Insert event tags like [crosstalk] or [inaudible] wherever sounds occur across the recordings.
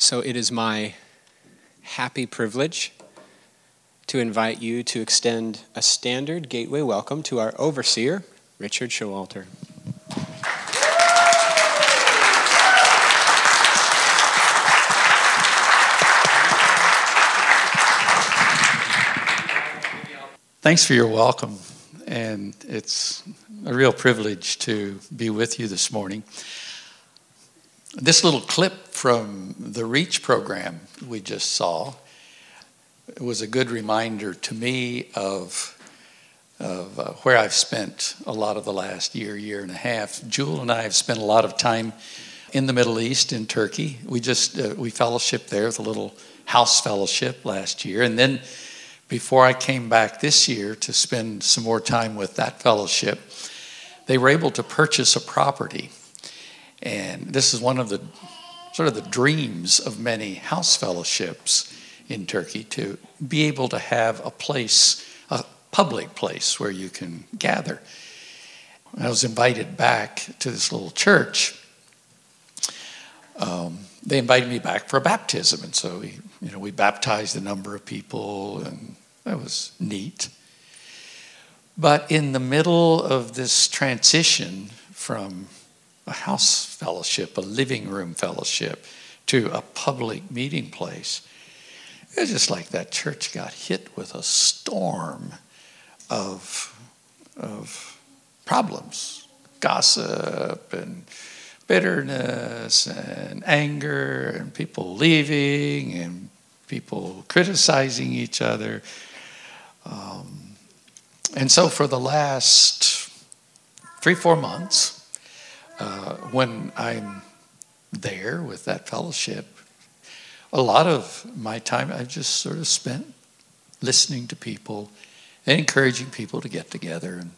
So it is my happy privilege to invite you to extend a standard gateway welcome to our overseer, Richard Showalter. Thanks for your welcome, and it's a real privilege to be with you this morning. This little clip from the REACH program we just saw was a good reminder to me of, of uh, where I've spent a lot of the last year, year and a half. Jewel and I have spent a lot of time in the Middle East, in Turkey. We just uh, we fellowshiped there with a little house fellowship last year, and then before I came back this year to spend some more time with that fellowship, they were able to purchase a property. And this is one of the sort of the dreams of many house fellowships in Turkey to be able to have a place, a public place where you can gather. I was invited back to this little church. Um, they invited me back for a baptism, and so we, you know, we baptized a number of people, and that was neat. But in the middle of this transition from a house fellowship, a living room fellowship, to a public meeting place. It's just like that church got hit with a storm of, of problems, gossip and bitterness and anger and people leaving and people criticizing each other. Um, and so for the last three, four months, uh, when I'm there with that fellowship, a lot of my time I've just sort of spent listening to people and encouraging people to get together and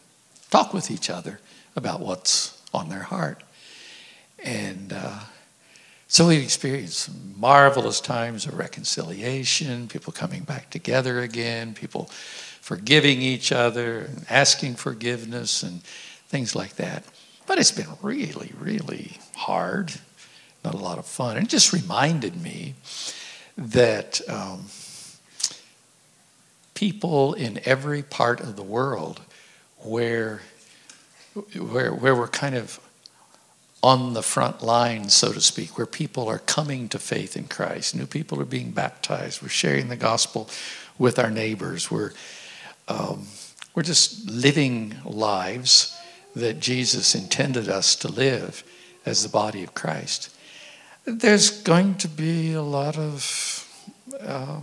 talk with each other about what's on their heart. And uh, so we've experienced marvelous times of reconciliation, people coming back together again, people forgiving each other, and asking forgiveness, and things like that. But it's been really, really hard, not a lot of fun. And it just reminded me that um, people in every part of the world where, where, where we're kind of on the front line, so to speak, where people are coming to faith in Christ. New people are being baptized. We're sharing the gospel with our neighbors. We're, um, we're just living lives that Jesus intended us to live as the body of Christ. There's going to be a lot of uh,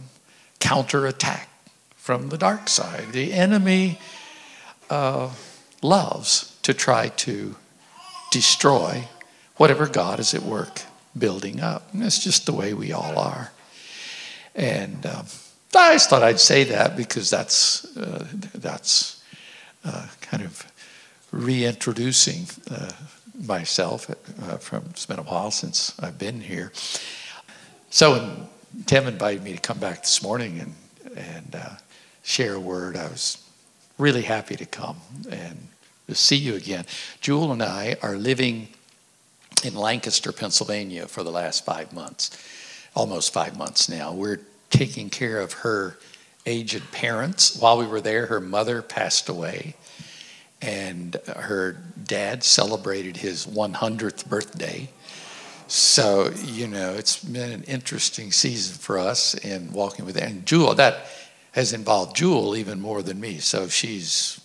counterattack from the dark side. The enemy uh, loves to try to destroy whatever God is at work building up. And that's just the way we all are. And um, I just thought I'd say that because that's, uh, that's uh, kind of reintroducing uh, myself uh, from, it's been a while since I've been here. So Tim invited me to come back this morning and, and uh, share a word. I was really happy to come and to see you again. Jewel and I are living in Lancaster, Pennsylvania for the last five months, almost five months now. We're taking care of her aged parents. While we were there, her mother passed away, and her dad celebrated his 100th birthday. So, you know, it's been an interesting season for us in walking with And Jewel, that has involved Jewel even more than me. So she's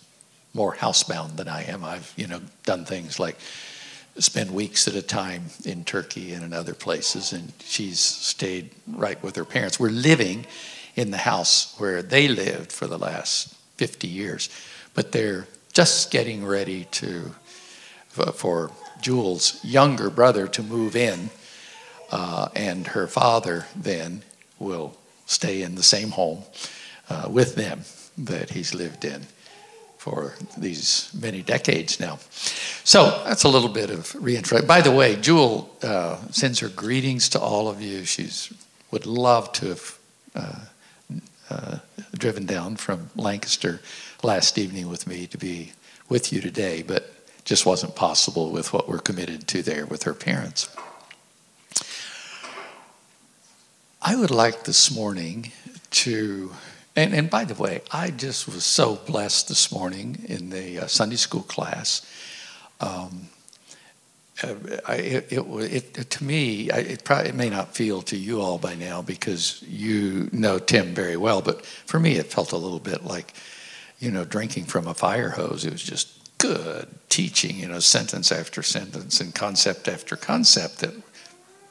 more housebound than I am. I've, you know, done things like spend weeks at a time in Turkey and in other places, and she's stayed right with her parents. We're living in the house where they lived for the last 50 years, but they're just getting ready to for Jewel's younger brother to move in, uh, and her father then will stay in the same home uh, with them that he's lived in for these many decades now. So that's a little bit of reintroduction. By the way, Jewel uh, sends her greetings to all of you. She's would love to have uh, uh, driven down from Lancaster last evening with me to be with you today, but just wasn't possible with what we're committed to there with her parents. I would like this morning to, and, and by the way, I just was so blessed this morning in the uh, Sunday school class. Um, uh, I, it, it, it, to me, it, probably, it may not feel to you all by now because you know Tim very well, but for me, it felt a little bit like, you know, drinking from a fire hose. It was just good teaching, you know, sentence after sentence and concept after concept that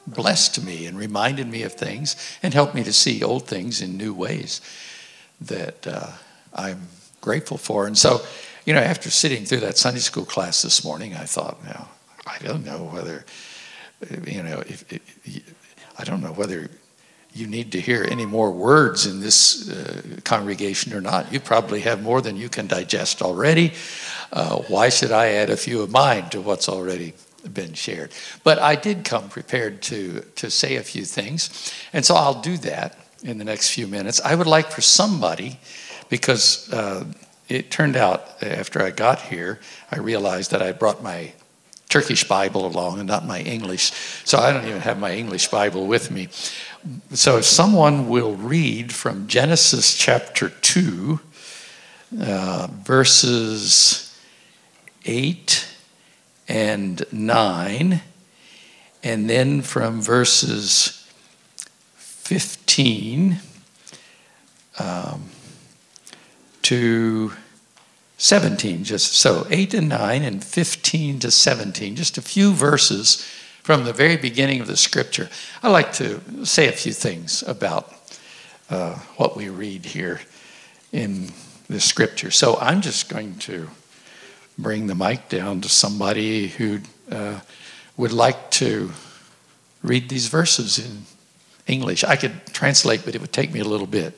blessed me and reminded me of things and helped me to see old things in new ways that uh, I'm grateful for. And so, you know, after sitting through that Sunday school class this morning, I thought, now, I don't know whether, you know, if, if, I don't know whether you need to hear any more words in this uh, congregation or not. You probably have more than you can digest already. Uh, why should I add a few of mine to what's already been shared? But I did come prepared to, to say a few things, and so I'll do that in the next few minutes. I would like for somebody, because uh, it turned out after I got here, I realized that I brought my Turkish Bible along and not my English. So I don't even have my English Bible with me. So if someone will read from Genesis chapter 2, uh, verses 8 and 9, and then from verses 15 um, to 17, just so 8 and 9 and 15 to 17, just a few verses from the very beginning of the scripture. I like to say a few things about uh, what we read here in the scripture. So I'm just going to bring the mic down to somebody who uh, would like to read these verses in English. I could translate, but it would take me a little bit.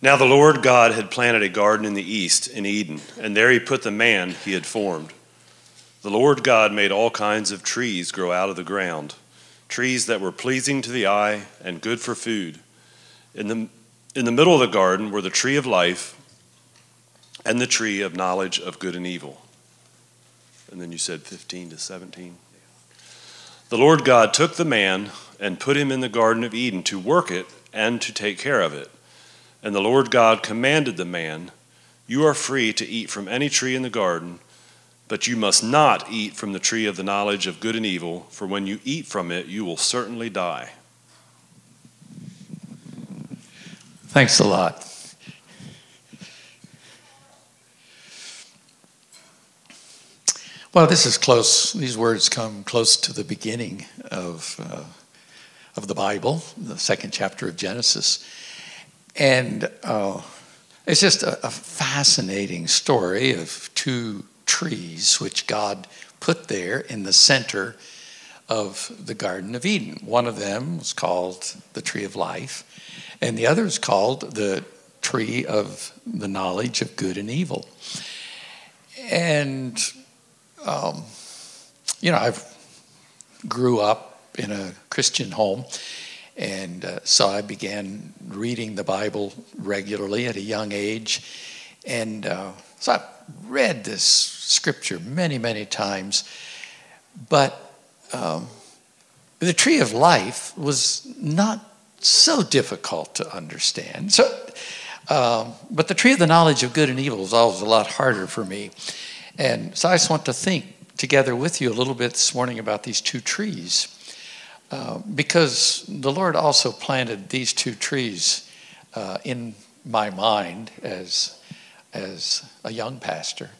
Now the Lord God had planted a garden in the east, in Eden, and there he put the man he had formed. The Lord God made all kinds of trees grow out of the ground, trees that were pleasing to the eye and good for food. In the, in the middle of the garden were the tree of life and the tree of knowledge of good and evil. And then you said 15 to 17. The Lord God took the man and put him in the Garden of Eden to work it and to take care of it. And the Lord God commanded the man, You are free to eat from any tree in the garden, but you must not eat from the tree of the knowledge of good and evil, for when you eat from it, you will certainly die. Thanks a lot. Well, this is close. These words come close to the beginning of, uh, of the Bible, the second chapter of Genesis. And uh, it's just a, a fascinating story of two trees which God put there in the center of the Garden of Eden. One of them was called the tree of life, and the other is called the tree of the knowledge of good and evil. And, um, you know, I've grew up in a Christian home, and uh, so I began reading the Bible regularly at a young age. And uh, so I read this scripture many, many times. But um, the tree of life was not so difficult to understand. So, um, but the tree of the knowledge of good and evil was always a lot harder for me. And so I just want to think together with you a little bit this morning about these two trees. Uh, because the Lord also planted these two trees uh, in my mind as, as a young pastor.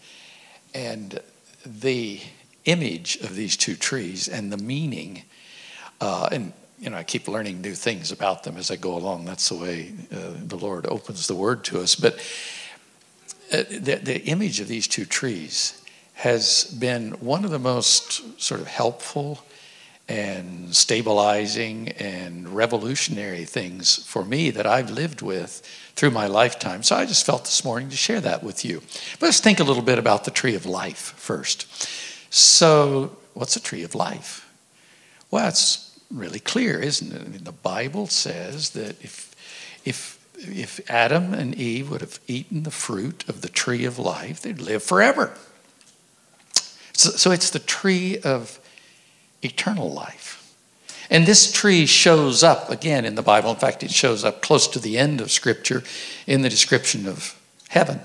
And the image of these two trees and the meaning, uh, and you know, I keep learning new things about them as I go along. That's the way uh, the Lord opens the Word to us. But uh, the, the image of these two trees has been one of the most sort of helpful and stabilizing and revolutionary things for me that I've lived with through my lifetime. So I just felt this morning to share that with you. But let's think a little bit about the tree of life first. So, what's a tree of life? Well, it's really clear, isn't it? I mean, the Bible says that if, if, if Adam and Eve would have eaten the fruit of the tree of life, they'd live forever. So, so it's the tree of eternal life. And this tree shows up again in the Bible. In fact, it shows up close to the end of Scripture in the description of heaven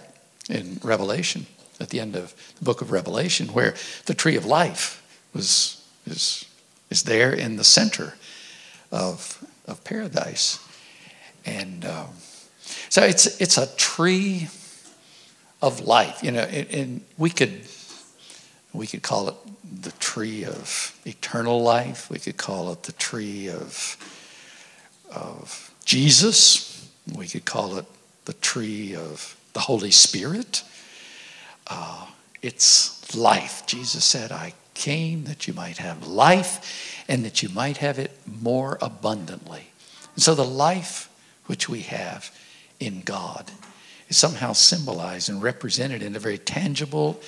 in Revelation, at the end of the book of Revelation, where the tree of life was, is, is there in the center of, of paradise. And um, so it's, it's a tree of life. You know, and, and we could we could call it the tree of eternal life. We could call it the tree of, of Jesus. We could call it the tree of the Holy Spirit. Uh, it's life. Jesus said, I came that you might have life and that you might have it more abundantly. And so the life which we have in God is somehow symbolized and represented in a very tangible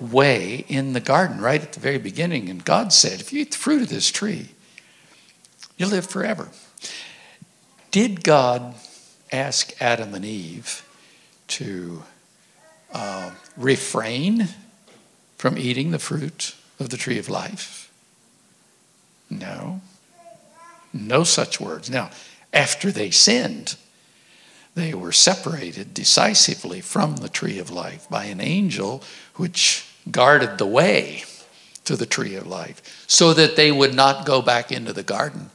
way in the garden right at the very beginning. And God said, If you eat the fruit of this tree, you'll live forever. Did God ask Adam and Eve to uh, refrain from eating the fruit of the tree of life? No. No such words. Now, after they sinned, they were separated decisively from the tree of life by an angel which guarded the way to the tree of life so that they would not go back into the garden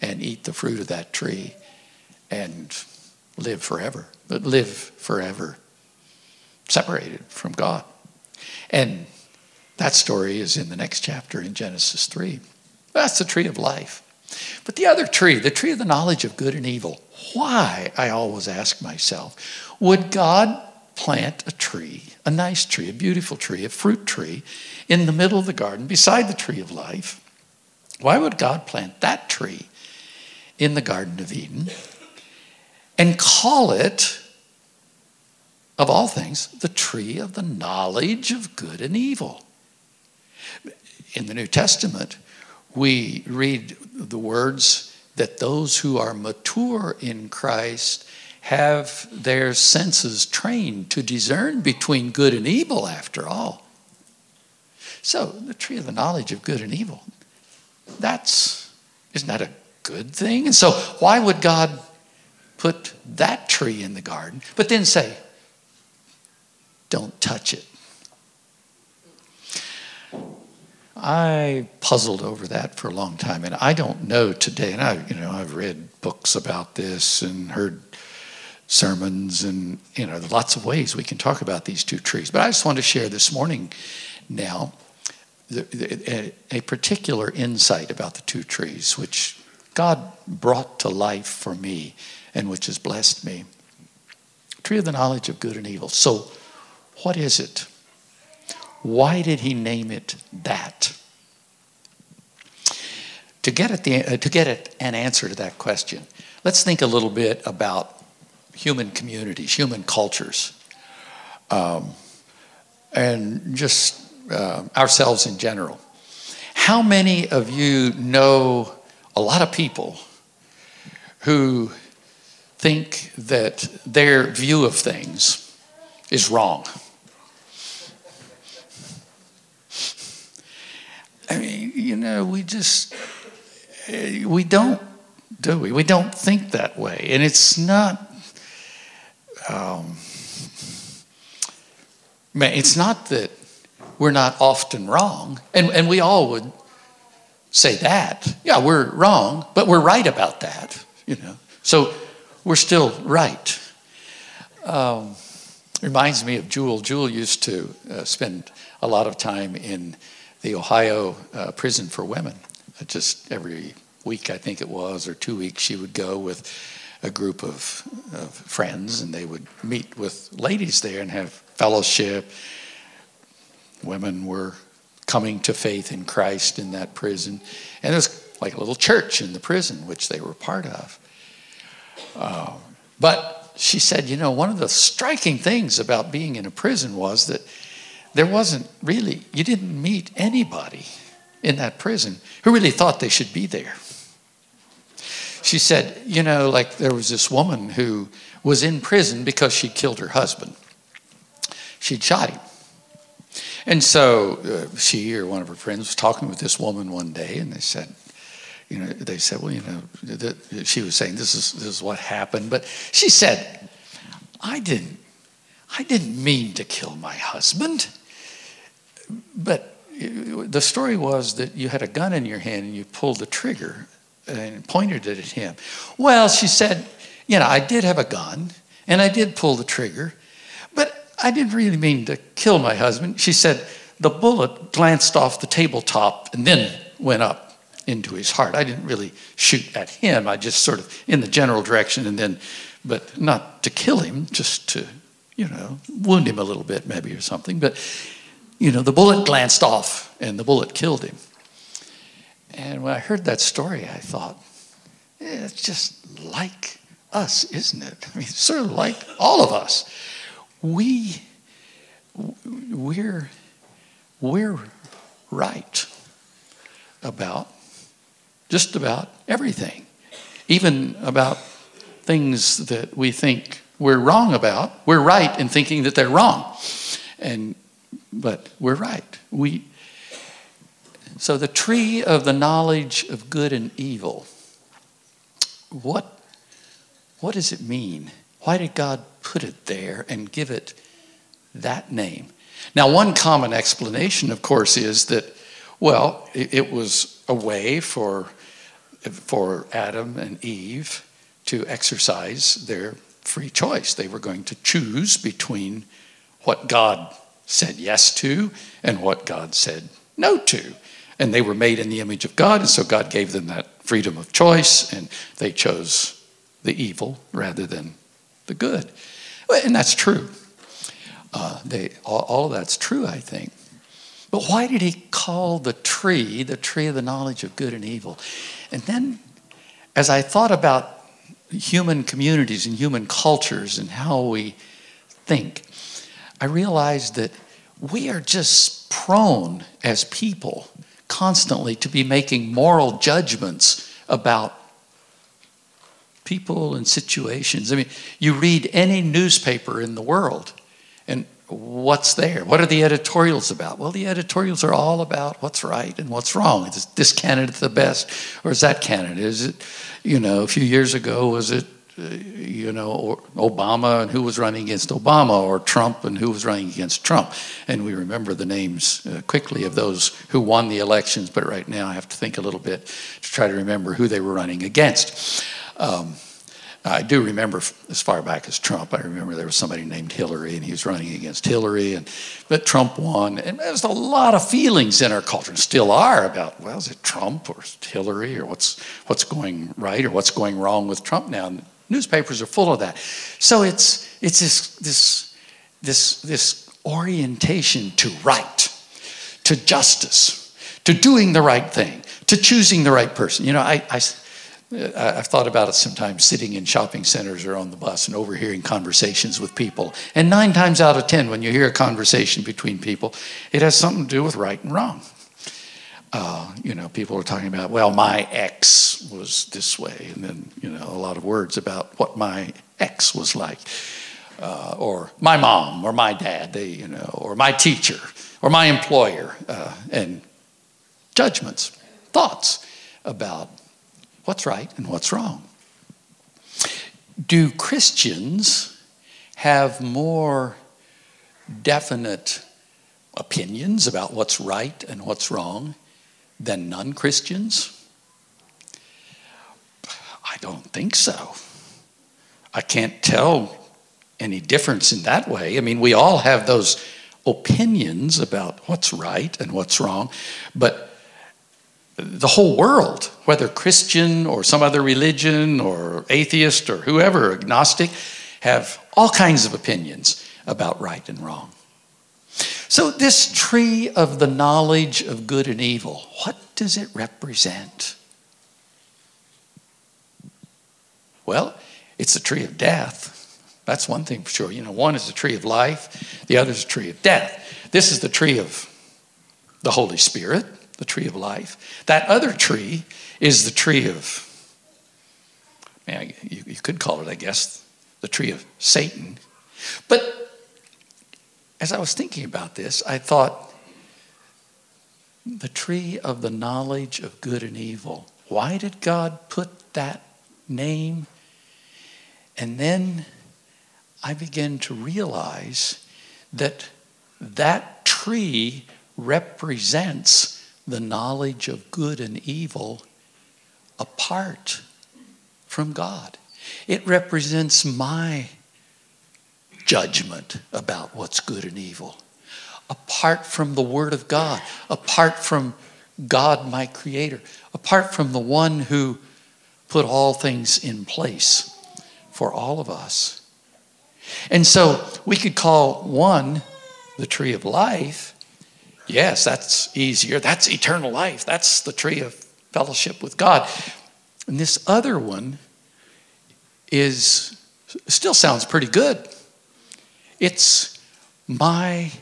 and eat the fruit of that tree and live forever, but live forever separated from God. And that story is in the next chapter in Genesis 3. That's the tree of life. But the other tree, the tree of the knowledge of good and evil, why, I always ask myself, would God plant a tree, a nice tree, a beautiful tree, a fruit tree, in the middle of the garden beside the tree of life? Why would God plant that tree in the Garden of Eden and call it, of all things, the tree of the knowledge of good and evil? In the New Testament, we read the words that those who are mature in Christ have their senses trained to discern between good and evil, after all. So, the tree of the knowledge of good and evil, that's, isn't that a good thing? And so, why would God put that tree in the garden, but then say, don't touch it? I puzzled over that for a long time, and I don't know today. And I, you know, I've read books about this and heard sermons, and you know, lots of ways we can talk about these two trees. But I just want to share this morning, now, a, a particular insight about the two trees, which God brought to life for me, and which has blessed me. Tree of the knowledge of good and evil. So, what is it? Why did he name it that? To get, at the, uh, to get at an answer to that question, let's think a little bit about human communities, human cultures, um, and just uh, ourselves in general. How many of you know a lot of people who think that their view of things is wrong? I mean, you know, we just, we don't, do we? We don't think that way. And it's not, um, man, it's not that we're not often wrong. And, and we all would say that. Yeah, we're wrong, but we're right about that, you know. So we're still right. Um, reminds me of Jewel. Jewel used to uh, spend a lot of time in the Ohio uh, prison for women. Uh, just every week, I think it was, or two weeks, she would go with a group of, of friends and they would meet with ladies there and have fellowship. Women were coming to faith in Christ in that prison. And it was like a little church in the prison, which they were part of. Uh, but she said, you know, one of the striking things about being in a prison was that there wasn't really, you didn't meet anybody in that prison who really thought they should be there. She said, you know, like there was this woman who was in prison because she killed her husband. She'd shot him. And so uh, she or one of her friends was talking with this woman one day, and they said, you know, they said, well, you know, the, she was saying this is this is what happened, but she said, I didn't, I didn't mean to kill my husband, but the story was that you had a gun in your hand and you pulled the trigger and pointed it at him. Well, she said, you know, I did have a gun and I did pull the trigger, but I didn't really mean to kill my husband. She said, the bullet glanced off the tabletop and then went up into his heart. I didn't really shoot at him. I just sort of in the general direction and then, but not to kill him, just to, you know, wound him a little bit maybe or something. But, you know, the bullet glanced off and the bullet killed him. And when I heard that story, I thought, it's just like us, isn't it? [laughs] I mean, sort of like all of us. We, we're, we're right about just about everything, even about things that we think we're wrong about. We're right in thinking that they're wrong, and but we're right. We so the tree of the knowledge of good and evil. What what does it mean? Why did God put it there and give it that name? Now, one common explanation, of course, is that well, it, was a way for for Adam and Eve to exercise their free choice. They were going to choose between what God said yes to and what God said no to. And they were made in the image of God, and so God gave them that freedom of choice, and they chose the evil rather than the good. And that's true. Uh, they, all, all of that's true, I think. But why did he call the tree the tree of the knowledge of good and evil? And then, as I thought about human communities and human cultures and how we think, I realized that we are just prone as people constantly to be making moral judgments about people and situations. I mean, you read any newspaper in the world, and what's there? What are the editorials about? Well, the editorials are all about what's right and what's wrong. Is this candidate the best, or is that candidate? Is it, you know, a few years ago, was it, you know, Obama and who was running against Obama, or Trump and who was running against Trump? And we remember the names uh, quickly of those who won the elections, but right now I have to think a little bit to try to remember who they were running against. Um, I do remember as far back as Trump. I remember there was somebody named Hillary, and he was running against Hillary, and but Trump won. And there's a lot of feelings in our culture, and still are, about well, is it Trump or Hillary, or what's what's going right or what's going wrong with Trump now? And newspapers are full of that. So it's it's this this this this orientation to right, to justice, to doing the right thing, to choosing the right person. You know, I. I uh, I've thought about it sometimes sitting in shopping centers or on the bus and overhearing conversations with people. And nine times out of ten, when you hear a conversation between people, it has something to do with right and wrong. Uh, you know, people are talking about, well, my ex was this way, and then, you know, a lot of words about what my ex was like, uh, or my mom, or my dad, they, you know, or my teacher, or my employer, uh, and judgments, thoughts about what's right and what's wrong. Do Christians have more definite opinions about what's right and what's wrong than non Christians? I don't think so. I can't tell any difference in that way. I mean, we all have those opinions about what's right and what's wrong, but the whole world, whether Christian or some other religion or atheist or whoever, agnostic, have all kinds of opinions about right and wrong. So, this tree of the knowledge of good and evil, what does it represent? Well, it's the tree of death. That's one thing for sure. You know, one is the tree of life, the other is the tree of death. This is the tree of the Holy Spirit the tree of life. That other tree is the tree of, man, you, you could call it, I guess, the tree of Satan. But as I was thinking about this, I thought, the tree of the knowledge of good and evil. Why did God put that name? And then I began to realize that that tree represents the knowledge of good and evil apart from God. It represents my judgment about what's good and evil, apart from the Word of God, apart from God, my Creator, apart from the one who put all things in place for all of us. And so we could call one the tree of life. Yes, that's easier. That's eternal life. That's the tree of fellowship with God. And this other one is still sounds pretty good. It's my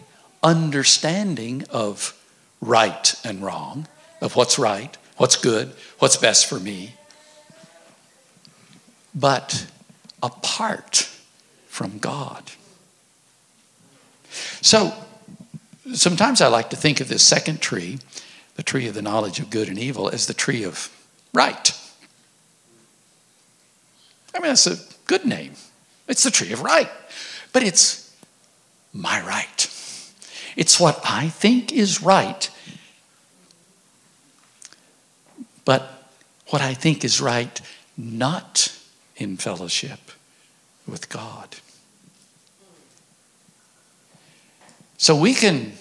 understanding of right and wrong, of what's right, what's good, what's best for me. But apart from God. So sometimes I like to think of this second tree, the tree of the knowledge of good and evil, as the tree of right. I mean, that's a good name. It's the tree of right. But it's my right. It's what I think is right. But what I think is right, not in fellowship with God. So we can,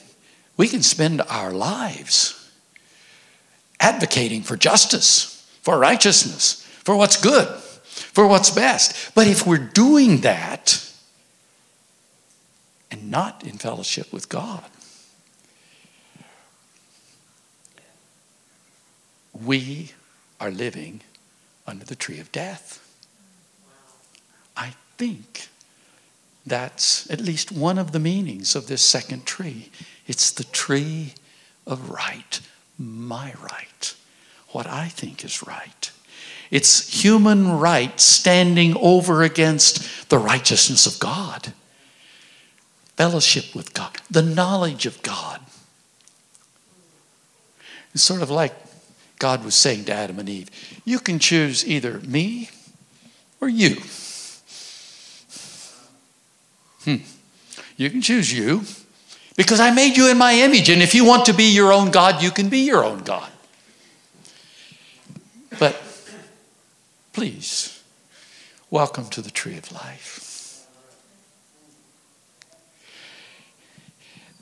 we can spend our lives advocating for justice, for righteousness, for what's good, for what's best. But if we're doing that and not in fellowship with God, we are living under the tree of death. I think that's at least one of the meanings of this second tree. It's the tree of right, my right, what I think is right. It's human right standing over against the righteousness of God, fellowship with God, the knowledge of God. It's sort of like God was saying to Adam and Eve you can choose either me or you. Hmm. You can choose you because I made you in my image. And if you want to be your own God, you can be your own God. But please, welcome to the tree of life.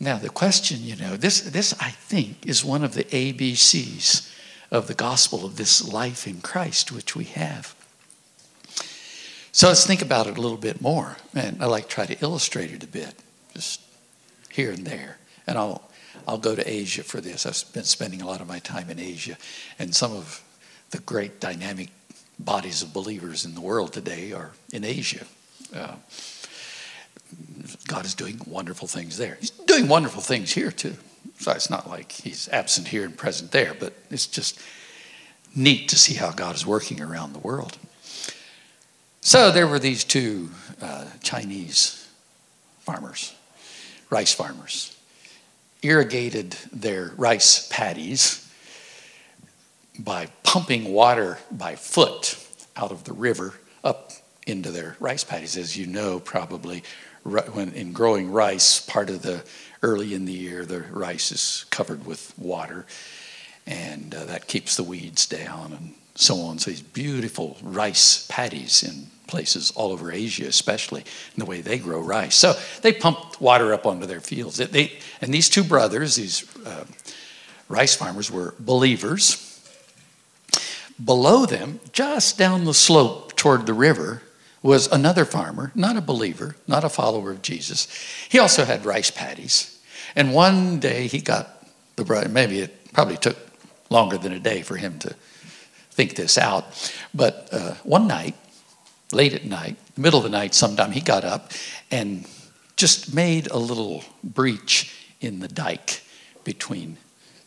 Now, the question, you know, this, this I think is one of the ABCs of the gospel of this life in Christ which we have. So let's think about it a little bit more. And I like to try to illustrate it a bit, just here and there. And I'll, I'll go to Asia for this. I've been spending a lot of my time in Asia. And some of the great dynamic bodies of believers in the world today are in Asia. Uh, God is doing wonderful things there. He's doing wonderful things here too. So it's not like he's absent here and present there, but it's just neat to see how God is working around the world. So there were these two uh, Chinese farmers, rice farmers, irrigated their rice paddies by pumping water by foot out of the river up into their rice paddies. As you know, probably when in growing rice, part of the early in the year, the rice is covered with water, and uh, that keeps the weeds down and so on. So these beautiful rice paddies in places all over Asia, especially in the way they grow rice. So they pumped water up onto their fields. They, and these two brothers, these uh, rice farmers, were believers. Below them, just down the slope toward the river, was another farmer, not a believer, not a follower of Jesus. He also had rice paddies. And one day he got the brother, maybe it probably took longer than a day for him to think this out. But uh, one night, late at night, middle of the night sometime, he got up and just made a little breach in the dike between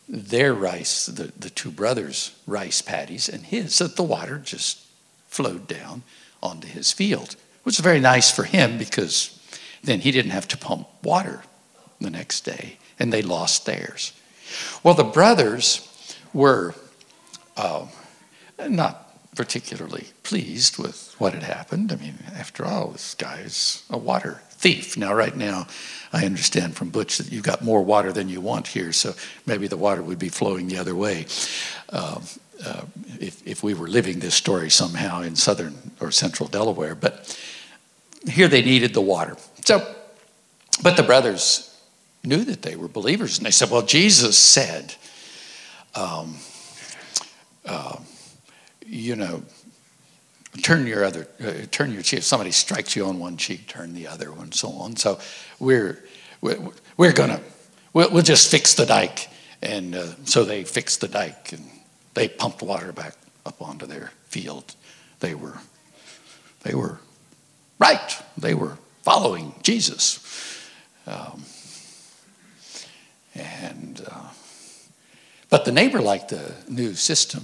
their rice, the, the two brothers' rice paddies, and his, so that the water just flowed down onto his field, which was very nice for him because then he didn't have to pump water the next day, and they lost theirs. Well, the brothers were uh, not particularly pleased with what had happened. I mean, after all, this guy is a water thief. Now, right now, I understand from Butch that you've got more water than you want here, so maybe the water would be flowing the other way. Um, uh, if, if we were living this story somehow in southern or central Delaware, but here they needed the water. So, but the brothers knew that they were believers, and they said, Well, Jesus said, um, uh, you know, turn your other, uh, turn your cheek. If somebody strikes you on one cheek, turn the other one, so on. So we're we're, we're gonna we'll, we'll, just fix the dike, and uh, so they fixed the dike and they pumped water back up onto their field. They were they were right. They were following Jesus. Um, and uh, but the neighbor liked the new system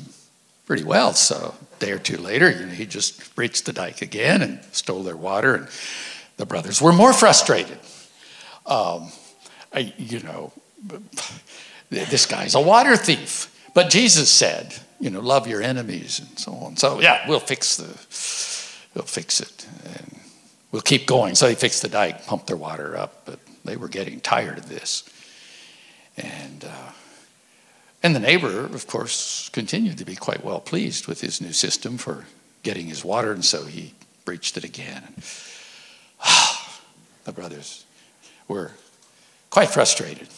pretty well. So a day or two later, you know, he just breached the dike again and stole their water, and the brothers were more frustrated. Um, I, you know, [sighs] this guy's a water thief. But Jesus said, you know, love your enemies and so on. So yeah, we'll fix the, we'll fix it, and we'll keep going. So he fixed the dike, pumped their water up, but they were getting tired of this, and. Uh, and the neighbor, of course, continued to be quite well pleased with his new system for getting his water, and so he breached it again. And, [sighs] the brothers were quite frustrated,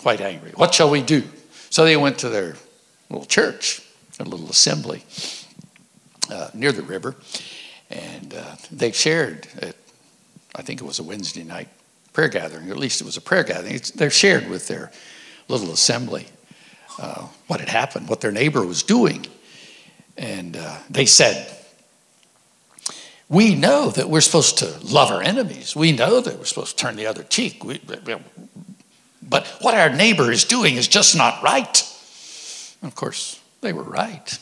quite angry. What shall we do? So they went to their little church, a little assembly uh, near the river, and uh, they shared, I think it was a Wednesday night prayer gathering, at least it was a prayer gathering. They're shared with their little assembly uh, what had happened, what their neighbor was doing. And uh, they said, We know that we're supposed to love our enemies. We know that we're supposed to turn the other cheek. We, but what our neighbor is doing is just not right. And of course, they were right.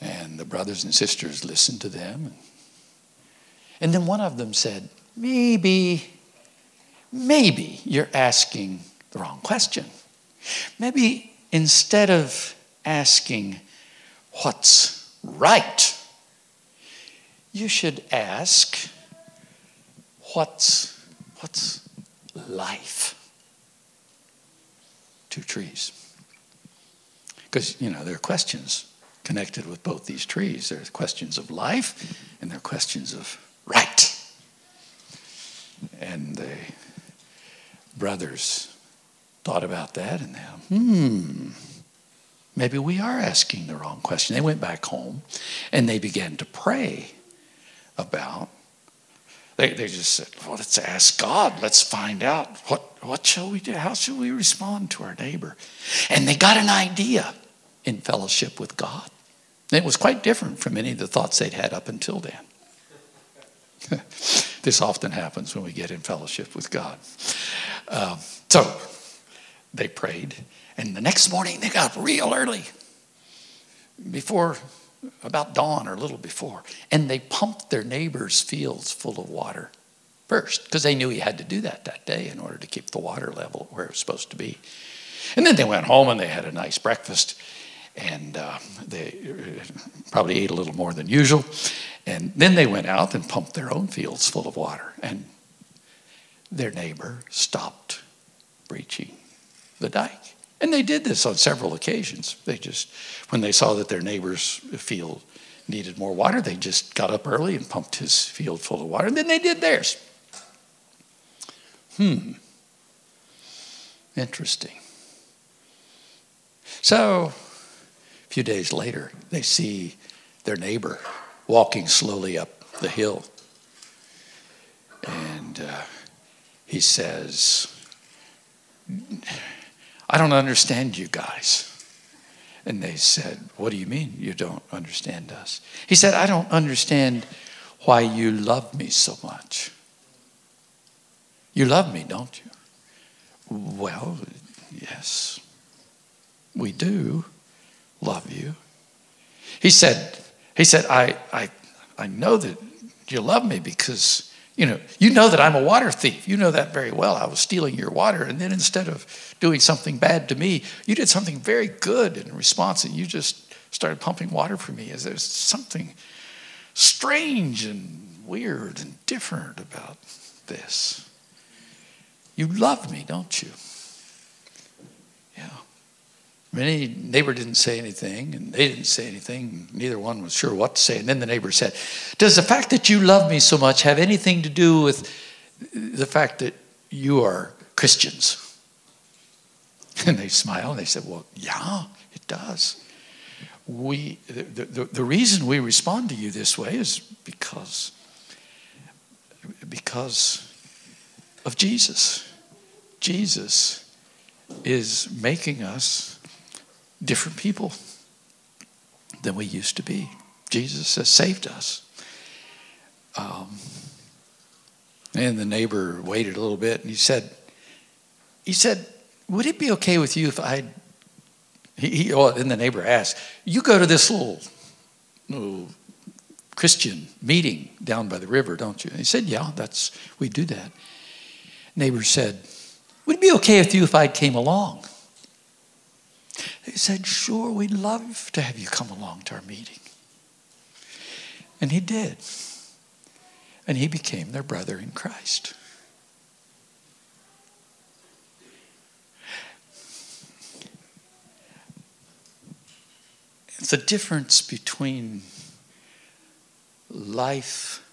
And the brothers and sisters listened to them. And then one of them said, Maybe, maybe you're asking the wrong question. Maybe instead of asking, What's right? you should ask, What's, what's life? Two trees. Because, you know, there are questions connected with both these trees. There are questions of life and there are questions of right. And the brothers thought about that and now, hmm, maybe we are asking the wrong question. They went back home and they began to pray about. They, they just said, well, let's ask God. Let's find out what, what shall we do? How shall we respond to our neighbor? And they got an idea in fellowship with God. it was quite different from any of the thoughts they'd had up until then. [laughs] this often happens when we get in fellowship with God. Um, so they prayed. And the next morning, they got up real early, before about dawn or a little before, and they pumped their neighbor's fields full of water first, because they knew he had to do that that day in order to keep the water level where it was supposed to be. And then they went home and they had a nice breakfast, and uh, they uh, probably ate a little more than usual. And then they went out and pumped their own fields full of water, and their neighbor stopped breaching the dike. And they did this on several occasions. They just, when they saw that their neighbor's field needed more water, they just got up early and pumped his field full of water. And then they did theirs. Hmm. Interesting. So, a few days later, they see their neighbor walking slowly up the hill. And uh, he says, I don't understand you guys. And they said, What do you mean you don't understand us? He said, I don't understand why you love me so much. You love me, don't you? Well, yes, we do love you. He said, he said, I, I, I know that you love me because, You know, you know that I'm a water thief. You know that very well. I was stealing your water. And then instead of doing something bad to me, you did something very good in response. And you just started pumping water for me. Is there's something strange and weird and different about this? You love me, don't you? Many neighbor didn't say anything, and they didn't say anything. Neither one was sure what to say. And then the neighbor said, Does the fact that you love me so much have anything to do with the fact that you are Christians? [laughs] And they smiled and they said, Well, yeah, it does. We, the, the, the reason we respond to you this way is because, because of Jesus. Jesus is making us different people than we used to be. Jesus has saved us. Um, and the neighbor waited a little bit and he said, he said, would it be okay with you if I, he, he oh, and the neighbor asked, you go to this little, little Christian meeting down by the river, don't you? And he said, yeah, that's, we do that. Neighbor said, would it be okay with you if I came along? They said, Sure, we'd love to have you come along to our meeting. And he did. And he became their brother in Christ. The difference between life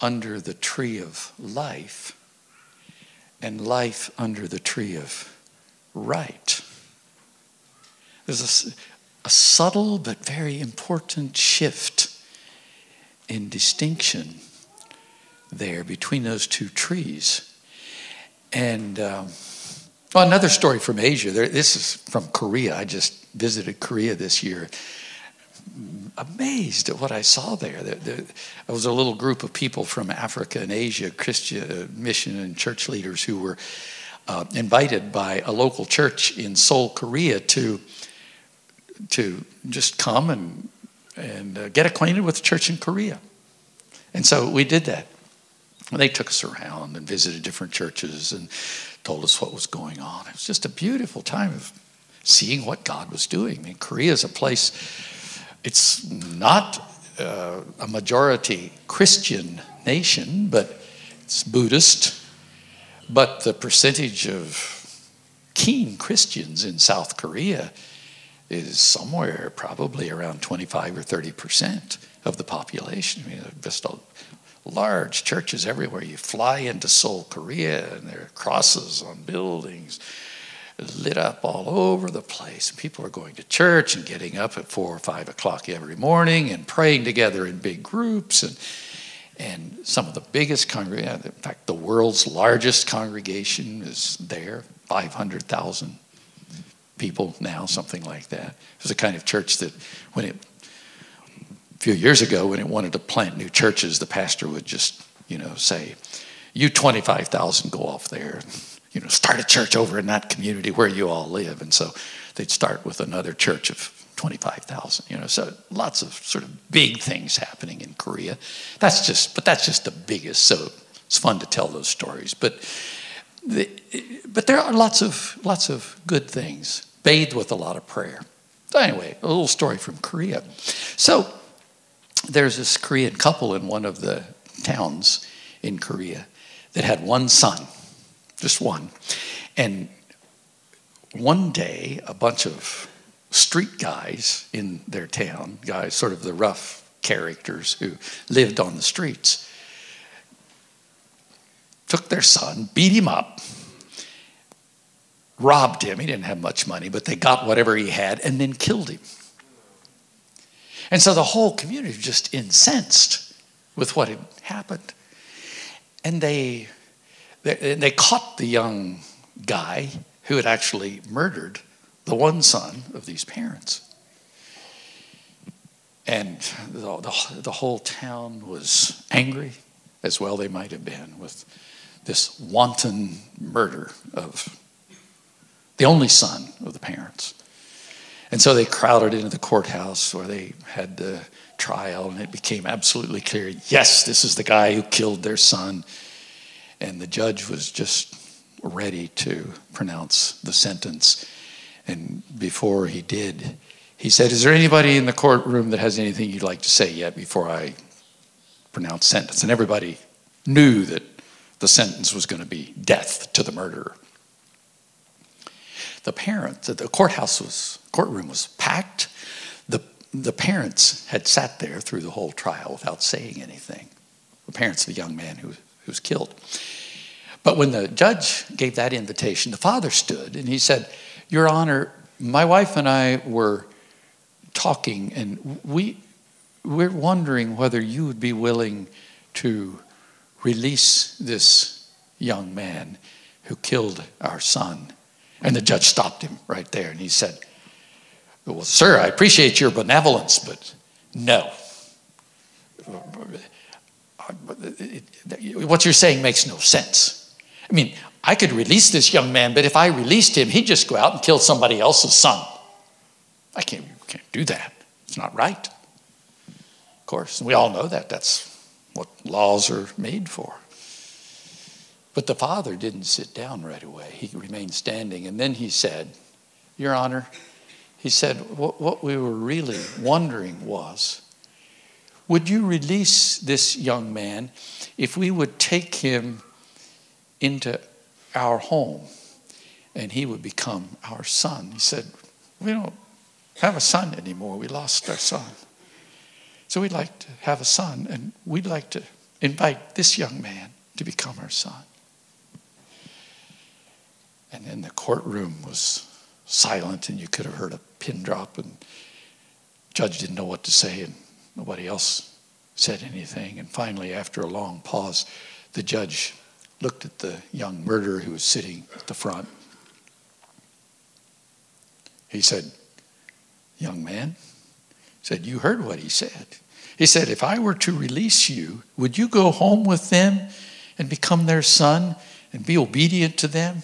under the tree of life and life under the tree of right. There's a, a subtle but very important shift in distinction there between those two trees. And um, well, another story from Asia. There, this is from Korea. I just visited Korea this year. Amazed at what I saw there. There, there. was a little group of people from Africa and Asia, Christian uh, mission and church leaders, who were uh, invited by a local church in Seoul, Korea, to to just come and, and uh, get acquainted with the church in Korea. And so we did that. They took us around and visited different churches and told us what was going on. It was just a beautiful time of seeing what God was doing. I mean, Korea is a place, it's not uh, a majority Christian nation, but it's Buddhist. But the percentage of keen Christians in South Korea is somewhere probably around 25 or 30 percent of the population. I mean, just a, large churches everywhere. You fly into Seoul, Korea, and there are crosses on buildings lit up all over the place. People are going to church and getting up at four or five o'clock every morning and praying together in big groups. And, and some of the biggest congregations, in fact, the world's largest congregation is there, 500,000 people now, something like that. It was a kind of church that when it, a few years ago, when it wanted to plant new churches, the pastor would just, you know, say, you 25,000 go off there, you know, start a church over in that community where you all live. And so they'd start with another church of 25,000, you know, so lots of sort of big things happening in Korea. That's just, but that's just the biggest. So it's fun to tell those stories. But, the, but there are lots of, lots of good things bathed with a lot of prayer. So anyway, a little story from Korea. So there's this Korean couple in one of the towns in Korea that had one son, just one. And one day, a bunch of street guys in their town, guys, sort of the rough characters who lived on the streets, took their son, beat him up, robbed him. He didn't have much money, but they got whatever he had and then killed him. And so the whole community was just incensed with what had happened. And they, they, they caught the young guy who had actually murdered the one son of these parents. And the, the, the whole town was angry, as well they might have been, with this wanton murder of the only son of the parents. And so they crowded into the courthouse where they had the trial, and it became absolutely clear yes, this is the guy who killed their son. And the judge was just ready to pronounce the sentence. And before he did, he said, Is there anybody in the courtroom that has anything you'd like to say yet before I pronounce sentence? And everybody knew that the sentence was going to be death to the murderer. The parents, that the courthouse was, courtroom was packed. The, the parents had sat there through the whole trial without saying anything. The parents of the young man who, who was killed. But when the judge gave that invitation, the father stood and he said, Your Honor, my wife and I were talking, and we, we're wondering whether you would be willing to release this young man who killed our son. And the judge stopped him right there and he said, Well, sir, I appreciate your benevolence, but no. What you're saying makes no sense. I mean, I could release this young man, but if I released him, he'd just go out and kill somebody else's son. I can't, can't do that. It's not right. Of course, we all know that. That's what laws are made for. But the father didn't sit down right away. He remained standing. And then he said, Your Honor, he said, what, we were really wondering was, would you release this young man if we would take him into our home and he would become our son? He said, We don't have a son anymore. We lost our son. So we'd like to have a son, and we'd like to invite this young man to become our son. And then the courtroom was silent, and you could have heard a pin drop, and judge didn't know what to say, and nobody else said anything. And finally, after a long pause, the judge looked at the young murderer who was sitting at the front. He said, Young man, said, You heard what he said. He said, If I were to release you, would you go home with them and become their son and be obedient to them?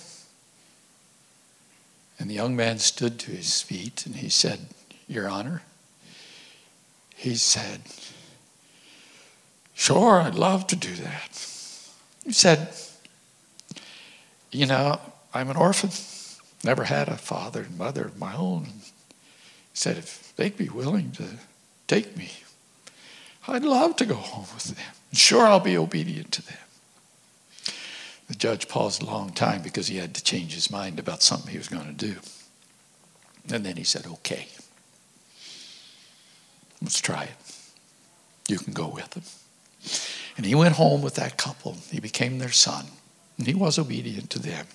And the young man stood to his feet and he said, Your Honor, he said, Sure, I'd love to do that. He said, You know, I'm an orphan, never had a father and mother of my own. He said, If they'd be willing to take me, I'd love to go home with them. Sure, I'll be obedient to them. The judge paused a long time because he had to change his mind about something he was going to do. And then he said, Okay, let's try it. You can go with them. And he went home with that couple. He became their son. And he was obedient to them.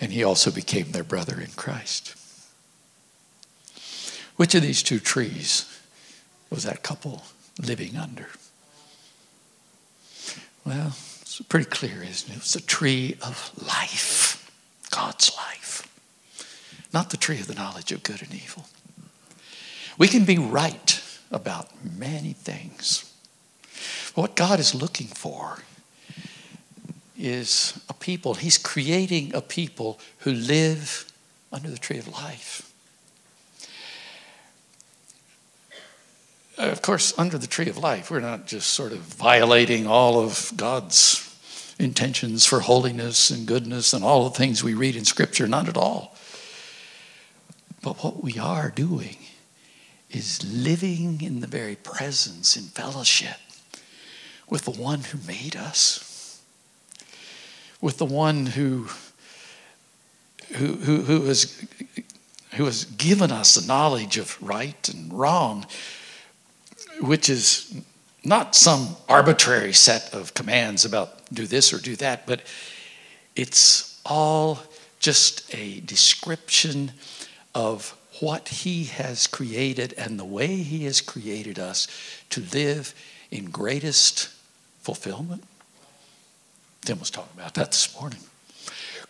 And he also became their brother in Christ. Which of these two trees was that couple living under? Well, it's pretty clear, isn't it? It's the tree of life, God's life, not the tree of the knowledge of good and evil. We can be right about many things. But what God is looking for is a people, He's creating a people who live under the tree of life. of course, under the tree of life, we're not just sort of violating all of God's intentions for holiness and goodness and all the things we read in Scripture, not at all. But what we are doing is living in the very presence, in fellowship with the one who made us, with the one who, who, who, who, has, who has given us the knowledge of right and wrong which is not some arbitrary set of commands about do this or do that, but it's all just a description of what He has created and the way He has created us to live in greatest fulfillment. Tim was talking about that this morning.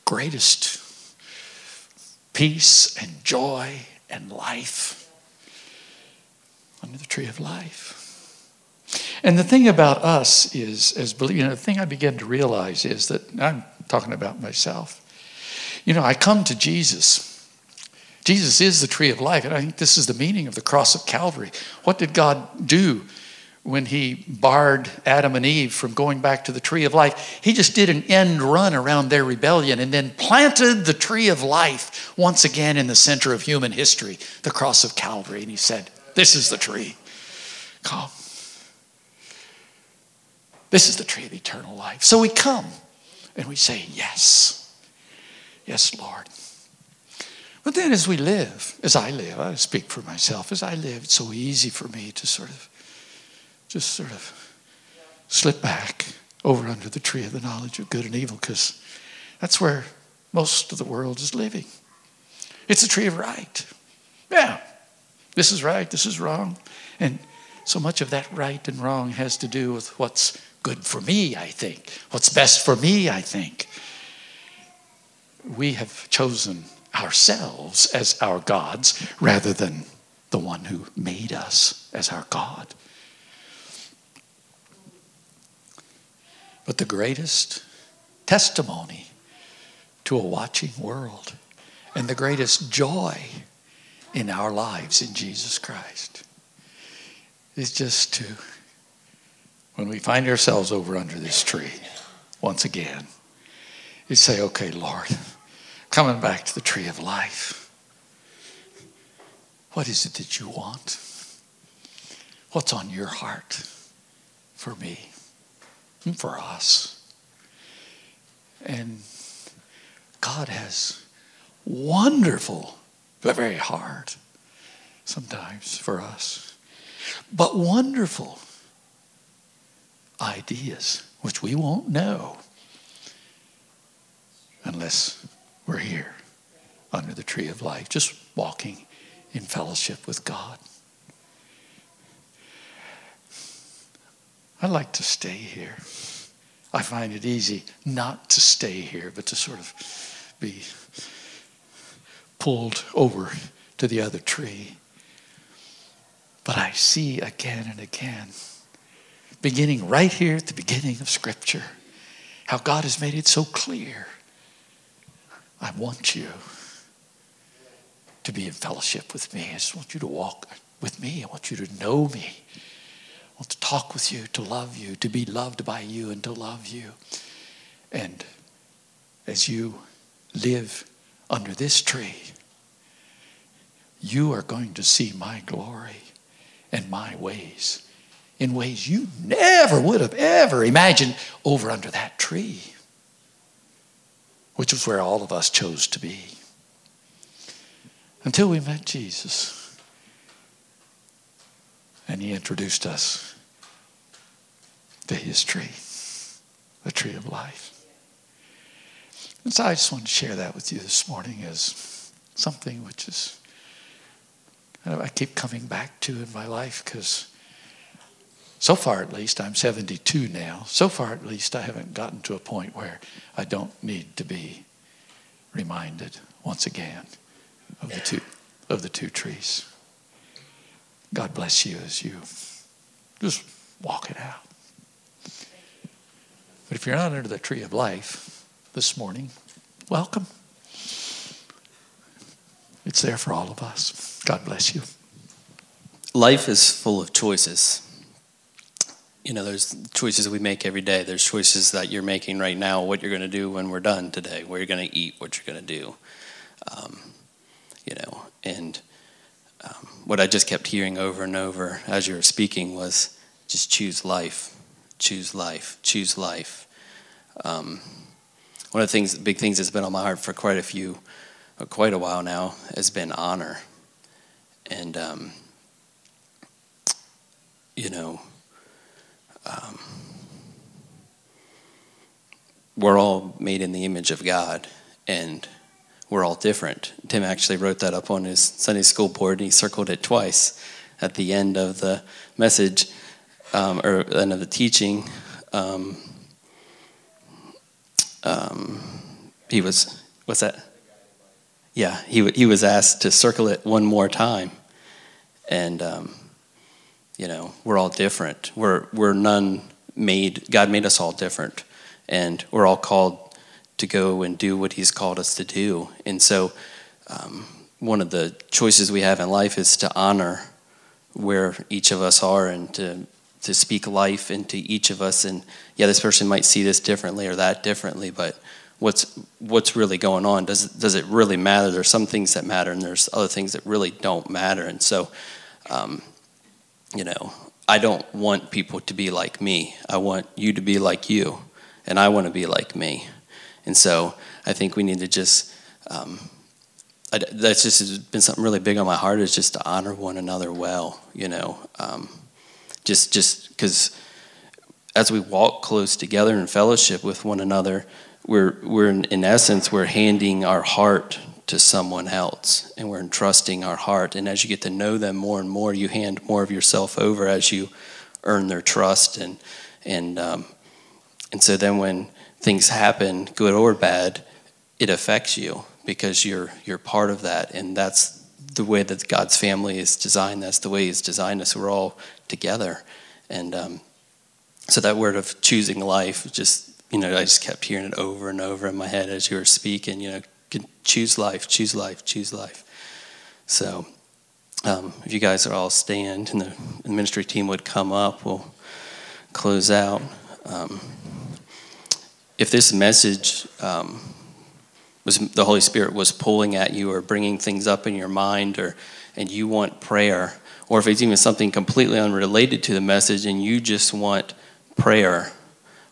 Greatest peace and joy and life under the tree of life. And the thing about us is, as you know, the thing I begin to realize is that I'm talking about myself. You know, I come to Jesus. Jesus is the tree of life, and I think this is the meaning of the cross of Calvary. What did God do when he barred Adam and Eve from going back to the tree of life, he just did an end run around their rebellion and then planted the tree of life once again in the center of human history, the cross of Calvary. And he said, This is the tree. Come. This is the tree of eternal life. So we come and we say, Yes. Yes, Lord. But then as we live, as I live, I speak for myself, as I live, it's so easy for me to sort of just sort of slip back over under the tree of the knowledge of good and evil because that's where most of the world is living. It's a tree of right. Yeah, this is right, this is wrong. And so much of that right and wrong has to do with what's good for me, I think, what's best for me, I think. We have chosen ourselves as our gods rather than the one who made us as our God. But the greatest testimony to a watching world and the greatest joy in our lives in Jesus Christ is just to, when we find ourselves over under this tree once again, is say, okay, Lord, coming back to the tree of life. What is it that you want? What's on your heart for me? for us. And God has wonderful, but very hard sometimes for us, but wonderful ideas, which we won't know unless we're here under the tree of life, just walking in fellowship with God. I like to stay here. I find it easy not to stay here, but to sort of be pulled over to the other tree. But I see again and again, beginning right here at the beginning of Scripture, how God has made it so clear. I want you to be in fellowship with me. I just want you to walk with me. I want you to know me I want to talk with you, to love you, to be loved by you, and to love you. And as you live under this tree, you are going to see my glory and my ways in ways you never would have ever imagined over under that tree, which was where all of us chose to be. Until we met Jesus. And he introduced us to his tree, the tree of life. And so I just want to share that with you this morning as something which is I keep coming back to in my life because so far at least I'm 72 now. So far at least I haven't gotten to a point where I don't need to be reminded once again of the two of the two trees. God bless you as you just walk it out. But if you're not under the tree of life this morning, welcome. It's there for all of us. God bless you. Life is full of choices. You know, there's choices we make every day. There's choices that you're making right now, what you're going to do when we're done today, where you're going to eat, what you're going to do. Um, you know, and um, what I just kept hearing over and over as you were speaking was just choose life, choose life, choose life. Um, one of the things, big things that's been on my heart for quite a few, uh, quite a while now, has been honor, and um, you know, um, we're all made in the image of God, and we're all different. Tim actually wrote that up on his Sunday school board, and he circled it twice at the end of the message um, or end of the teaching. Um, um, he was what's that? Yeah, he he was asked to circle it one more time, and um, you know we're all different. We're we're none made. God made us all different, and we're all called to go and do what He's called us to do. And so, um, one of the choices we have in life is to honor where each of us are and to to speak life into each of us. And yeah, this person might see this differently or that differently, but what's what's really going on? Does does it really matter? There's some things that matter, and there's other things that really don't matter. And so, um, you know, I don't want people to be like me. I want you to be like you, and I want to be like me. And so, I think we need to just. Um, I, that's just been something really big on my heart is just to honor one another well, you know. Um, just just because as we walk close together in fellowship with one another, we're we're in, in essence we're handing our heart to someone else and we're entrusting our heart. And as you get to know them more and more, you hand more of yourself over as you earn their trust and and um, and so then when things happen, good or bad, it affects you because you're you're part of that, and that's the way that God's family is designed. That's the way He's designed us. We're all together, and um, so that word of choosing life, just you know, I just kept hearing it over and over in my head as you were speaking. You know, choose life, choose life, choose life. So, um, if you guys are all stand and the, the ministry team would come up, we'll close out. Um, if this message um, was the Holy Spirit was pulling at you or bringing things up in your mind or and you want prayer or if it's even something completely unrelated to the message and you just want prayer,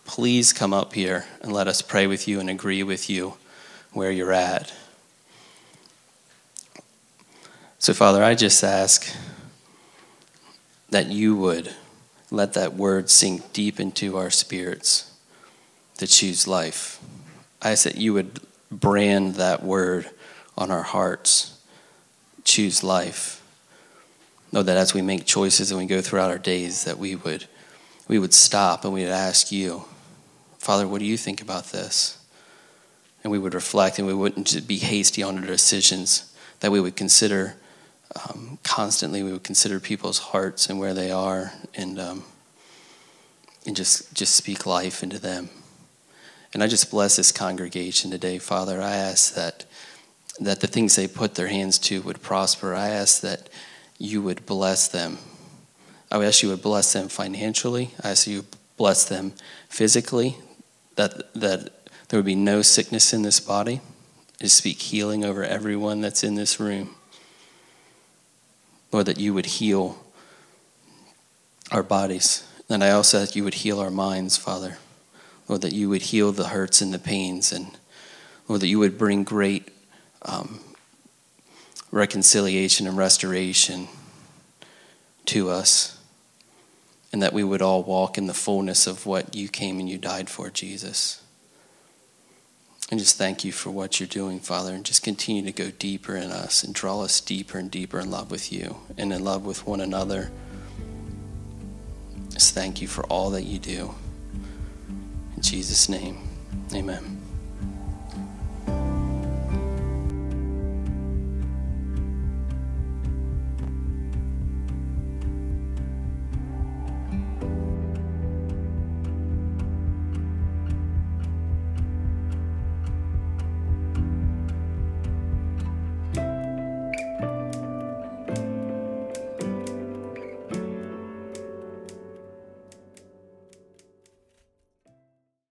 please come up here and let us pray with you and agree with you where you're at. So, Father, I just ask that you would let that word sink deep into our spirits to choose life. I ask that you would brand that word on our hearts. Choose life. Know that as we make choices and we go throughout our days, that we would we would stop and we would ask you, Father, what do you think about this? And we would reflect and we wouldn't be hasty on our decisions, that we would consider um, constantly, we would consider people's hearts and where they are and, um, and just, just speak life into them. And I just bless this congregation today, Father. I ask that that the things they put their hands to would prosper. I ask that you would bless them. I ask you would bless them financially. I ask you bless them physically. That that there would be no sickness in this body. I speak healing over everyone that's in this room. Lord, that you would heal our bodies. And I also ask you would heal our minds, Father. Lord, that you would heal the hurts and the pains, and Lord, that you would bring great um, reconciliation and restoration to us, and that we would all walk in the fullness of what you came and you died for, Jesus. And just thank you for what you're doing, Father, and just continue to go deeper in us and draw us deeper and deeper in love with you and in love with one another. Just thank you for all that you do. In Jesus' name, amen.